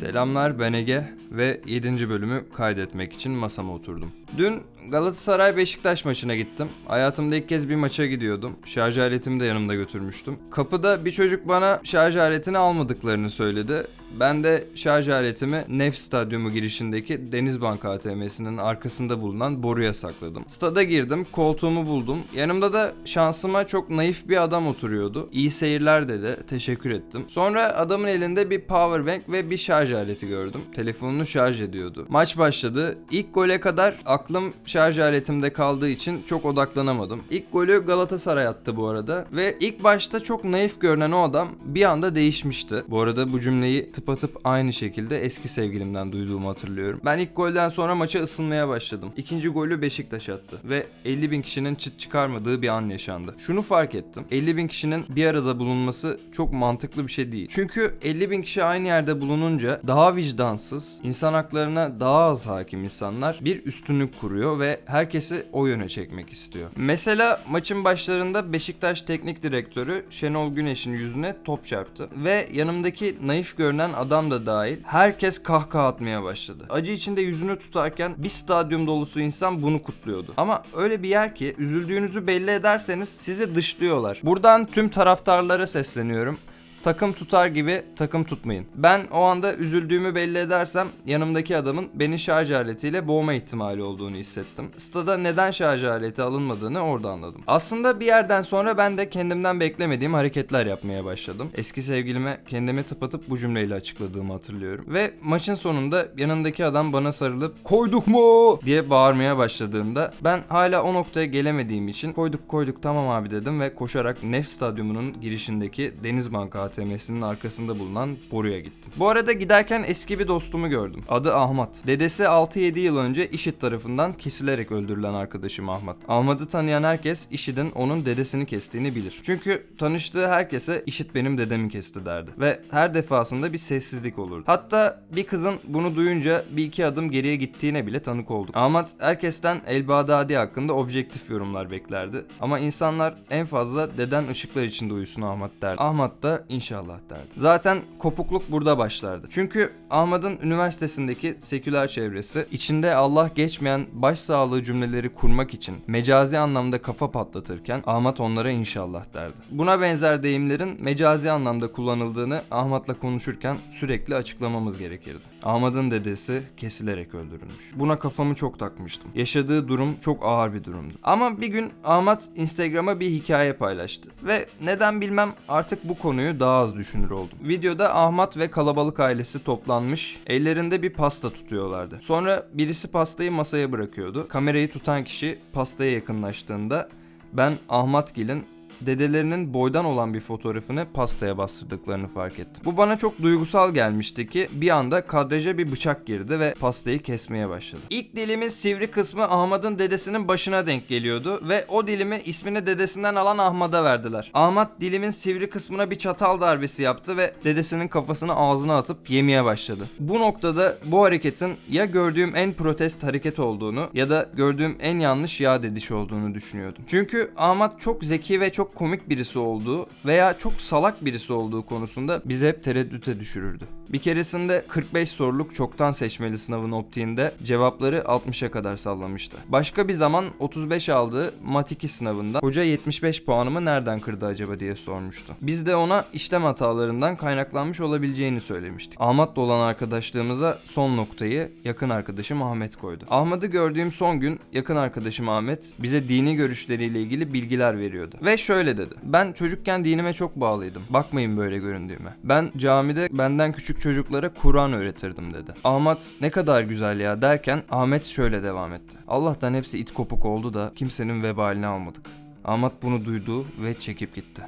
Selamlar ben Ege ve 7. bölümü kaydetmek için masama oturdum. Dün Galatasaray Beşiktaş maçına gittim. Hayatımda ilk kez bir maça gidiyordum. Şarj aletimi de yanımda götürmüştüm. Kapıda bir çocuk bana şarj aletini almadıklarını söyledi. Ben de şarj aletimi Nef Stadyumu girişindeki Denizbank ATM'sinin arkasında bulunan boruya sakladım. Stada girdim, koltuğumu buldum. Yanımda da şansıma çok naif bir adam oturuyordu. İyi seyirler dedi, teşekkür ettim. Sonra adamın elinde bir power bank ve bir şarj aleti gördüm. Telefonunu şarj ediyordu. Maç başladı. İlk gole kadar aklım şarj aletimde kaldığı için çok odaklanamadım. İlk golü Galatasaray attı bu arada ve ilk başta çok naif görünen o adam bir anda değişmişti. Bu arada bu cümleyi tıpatıp aynı şekilde eski sevgilimden duyduğumu hatırlıyorum. Ben ilk golden sonra maça ısınmaya başladım. İkinci golü Beşiktaş attı ve 50 bin kişinin çıt çıkarmadığı bir an yaşandı. Şunu fark ettim. 50 bin kişinin bir arada bulunması çok mantıklı bir şey değil. Çünkü 50 bin kişi aynı yerde bulununca daha vicdansız, insan haklarına daha az hakim insanlar bir üstünlük kuruyor ve herkesi o yöne çekmek istiyor. Mesela maçın başlarında Beşiktaş teknik direktörü Şenol Güneş'in yüzüne top çarptı ve yanımdaki naif görünen adam da dahil herkes kahkaha atmaya başladı. Acı içinde yüzünü tutarken bir stadyum dolusu insan bunu kutluyordu. Ama öyle bir yer ki üzüldüğünüzü belli ederseniz sizi dışlıyorlar. Buradan tüm taraftarlara sesleniyorum. Takım tutar gibi takım tutmayın. Ben o anda üzüldüğümü belli edersem yanımdaki adamın beni şarj aletiyle boğma ihtimali olduğunu hissettim. Stada neden şarj aleti alınmadığını orada anladım. Aslında bir yerden sonra ben de kendimden beklemediğim hareketler yapmaya başladım. Eski sevgilime kendimi tıpatıp bu cümleyle açıkladığımı hatırlıyorum. Ve maçın sonunda yanındaki adam bana sarılıp koyduk mu diye bağırmaya başladığında ben hala o noktaya gelemediğim için koyduk koyduk tamam abi dedim ve koşarak Nef Stadyumu'nun girişindeki Denizbank ATM'sinin arkasında bulunan boruya gittim. Bu arada giderken eski bir dostumu gördüm. Adı Ahmet. Dedesi 6-7 yıl önce IŞİD tarafından kesilerek öldürülen arkadaşım Ahmet. Ahmet'i tanıyan herkes IŞİD'in onun dedesini kestiğini bilir. Çünkü tanıştığı herkese IŞİD benim dedemi kesti derdi. Ve her defasında bir sessizlik olurdu. Hatta bir kızın bunu duyunca bir iki adım geriye gittiğine bile tanık olduk. Ahmet herkesten El Bağdadi hakkında objektif yorumlar beklerdi. Ama insanlar en fazla deden ışıklar içinde uyusun Ahmet derdi. Ahmet da İnşallah derdi. Zaten kopukluk burada başlardı. Çünkü Ahmet'in üniversitesindeki seküler çevresi içinde Allah geçmeyen başsağlığı cümleleri kurmak için mecazi anlamda kafa patlatırken Ahmet onlara inşallah derdi. Buna benzer deyimlerin mecazi anlamda kullanıldığını Ahmet'le konuşurken sürekli açıklamamız gerekirdi. Ahmet'in dedesi kesilerek öldürülmüş. Buna kafamı çok takmıştım. Yaşadığı durum çok ağır bir durumdu. Ama bir gün Ahmet Instagram'a bir hikaye paylaştı. Ve neden bilmem artık bu konuyu daha az düşünür oldum. Videoda Ahmet ve kalabalık ailesi toplanmış, ellerinde bir pasta tutuyorlardı. Sonra birisi pastayı masaya bırakıyordu. Kamerayı tutan kişi pastaya yakınlaştığında ben Ahmet Gil'in dedelerinin boydan olan bir fotoğrafını pastaya bastırdıklarını fark ettim. Bu bana çok duygusal gelmişti ki bir anda kadraja bir bıçak girdi ve pastayı kesmeye başladı. İlk dilimin sivri kısmı Ahmet'in dedesinin başına denk geliyordu ve o dilimi ismini dedesinden alan Ahmet'e verdiler. Ahmet dilimin sivri kısmına bir çatal darbesi yaptı ve dedesinin kafasını ağzına atıp yemeye başladı. Bu noktada bu hareketin ya gördüğüm en protest hareket olduğunu ya da gördüğüm en yanlış yağ dediş olduğunu düşünüyordum. Çünkü Ahmet çok zeki ve çok komik birisi olduğu veya çok salak birisi olduğu konusunda bizi hep tereddüte düşürürdü. Bir keresinde 45 soruluk çoktan seçmeli sınavın optiğinde cevapları 60'a kadar sallamıştı. Başka bir zaman 35 aldığı Mat 2 sınavında hoca 75 puanımı nereden kırdı acaba diye sormuştu. Biz de ona işlem hatalarından kaynaklanmış olabileceğini söylemiştik. Ahmet'le olan arkadaşlığımıza son noktayı yakın arkadaşım Ahmet koydu. Ahmet'i gördüğüm son gün yakın arkadaşım Ahmet bize dini görüşleriyle ilgili bilgiler veriyordu. Ve şöyle dedi. Ben çocukken dinime çok bağlıydım. Bakmayın böyle göründüğüme. Ben camide benden küçük çocuklara Kur'an öğretirdim dedi. Ahmet ne kadar güzel ya derken Ahmet şöyle devam etti. Allah'tan hepsi it kopuk oldu da kimsenin vebalini almadık. Ahmet bunu duydu ve çekip gitti.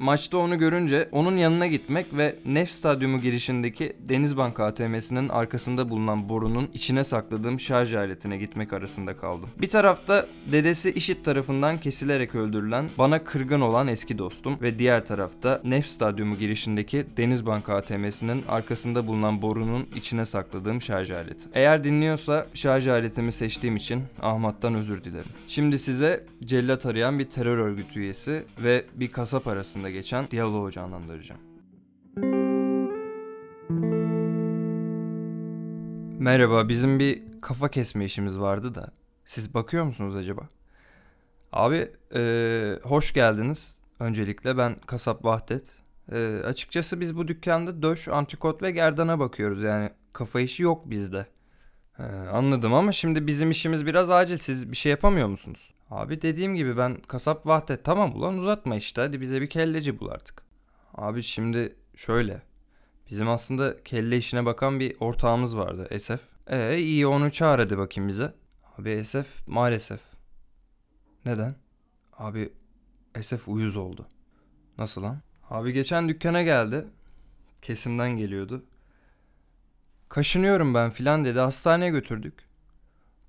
Maçta onu görünce onun yanına gitmek ve Nef Stadyumu girişindeki Denizbank ATM'sinin arkasında bulunan borunun içine sakladığım şarj aletine gitmek arasında kaldım. Bir tarafta dedesi IŞİD tarafından kesilerek öldürülen, bana kırgın olan eski dostum ve diğer tarafta Nef Stadyumu girişindeki Denizbank ATM'sinin arkasında bulunan borunun içine sakladığım şarj aleti. Eğer dinliyorsa şarj aletimi seçtiğim için Ahmet'tan özür dilerim. Şimdi size cellat arayan bir terör örgütü üyesi ve bir kasap arasında geçen diyaloğu canlandıracağım. Merhaba, bizim bir kafa kesme işimiz vardı da. Siz bakıyor musunuz acaba? Abi, eee, hoş geldiniz. Öncelikle ben Kasap Vahdet. Eee, açıkçası biz bu dükkanda döş, antrikot ve gerdana bakıyoruz. Yani kafa işi yok bizde. He, anladım ama şimdi bizim işimiz biraz acil. Siz bir şey yapamıyor musunuz? Abi dediğim gibi ben Kasap Vahdet. Tamam ulan uzatma işte. Hadi bize bir kelleci bul artık. Abi şimdi şöyle. Bizim aslında kelle işine bakan bir ortağımız vardı Esef. E iyi onu çağır hadi bakayım bize. Abi Esef maalesef. Neden? Abi Esef uyuz oldu. Nasıl lan? Abi geçen dükkana geldi. Kesimden geliyordu. Kaşınıyorum ben filan dedi. Hastaneye götürdük.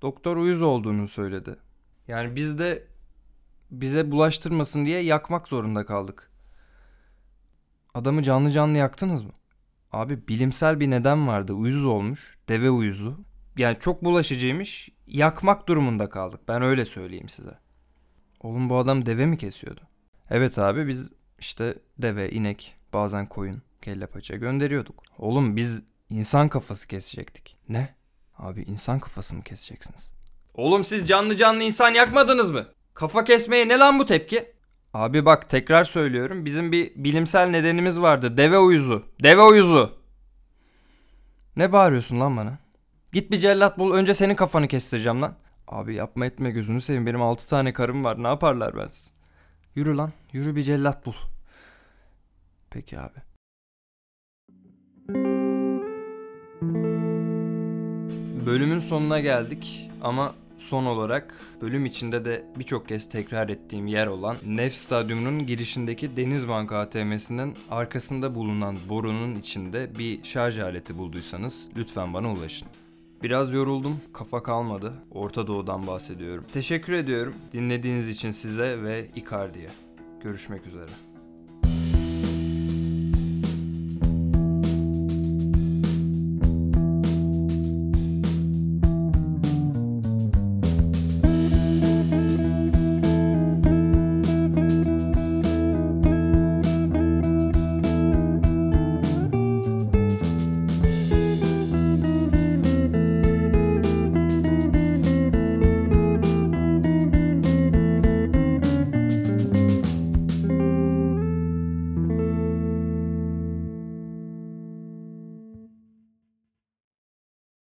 Doktor uyuz olduğunu söyledi. Yani biz de bize bulaştırmasın diye yakmak zorunda kaldık. Adamı canlı canlı yaktınız mı? Abi bilimsel bir neden vardı. Uyuz olmuş. Deve uyuzu. Yani çok bulaşıcıymış. Yakmak durumunda kaldık. Ben öyle söyleyeyim size. Oğlum bu adam deve mi kesiyordu? Evet abi biz işte deve, inek, bazen koyun, kelle paça gönderiyorduk. Oğlum biz insan kafası kesecektik. Ne? Abi insan kafası mı keseceksiniz? Oğlum siz canlı canlı insan yakmadınız mı? Kafa kesmeye ne lan bu tepki? Abi bak tekrar söylüyorum. Bizim bir bilimsel nedenimiz vardı. Deve uyuzu. Deve uyuzu. Ne bağırıyorsun lan bana? Git bir cellat bul. Önce senin kafanı kestireceğim lan. Abi yapma etme gözünü seveyim. Benim 6 tane karım var. Ne yaparlar bensiz? Yürü lan. Yürü bir cellat bul. Peki abi. Bölümün sonuna geldik ama son olarak bölüm içinde de birçok kez tekrar ettiğim yer olan Nef Stadyumu'nun girişindeki Denizbank ATM'sinin arkasında bulunan borunun içinde bir şarj aleti bulduysanız lütfen bana ulaşın. Biraz yoruldum, kafa kalmadı. Orta Doğu'dan bahsediyorum. Teşekkür ediyorum dinlediğiniz için size ve Icardi'ye. Görüşmek üzere.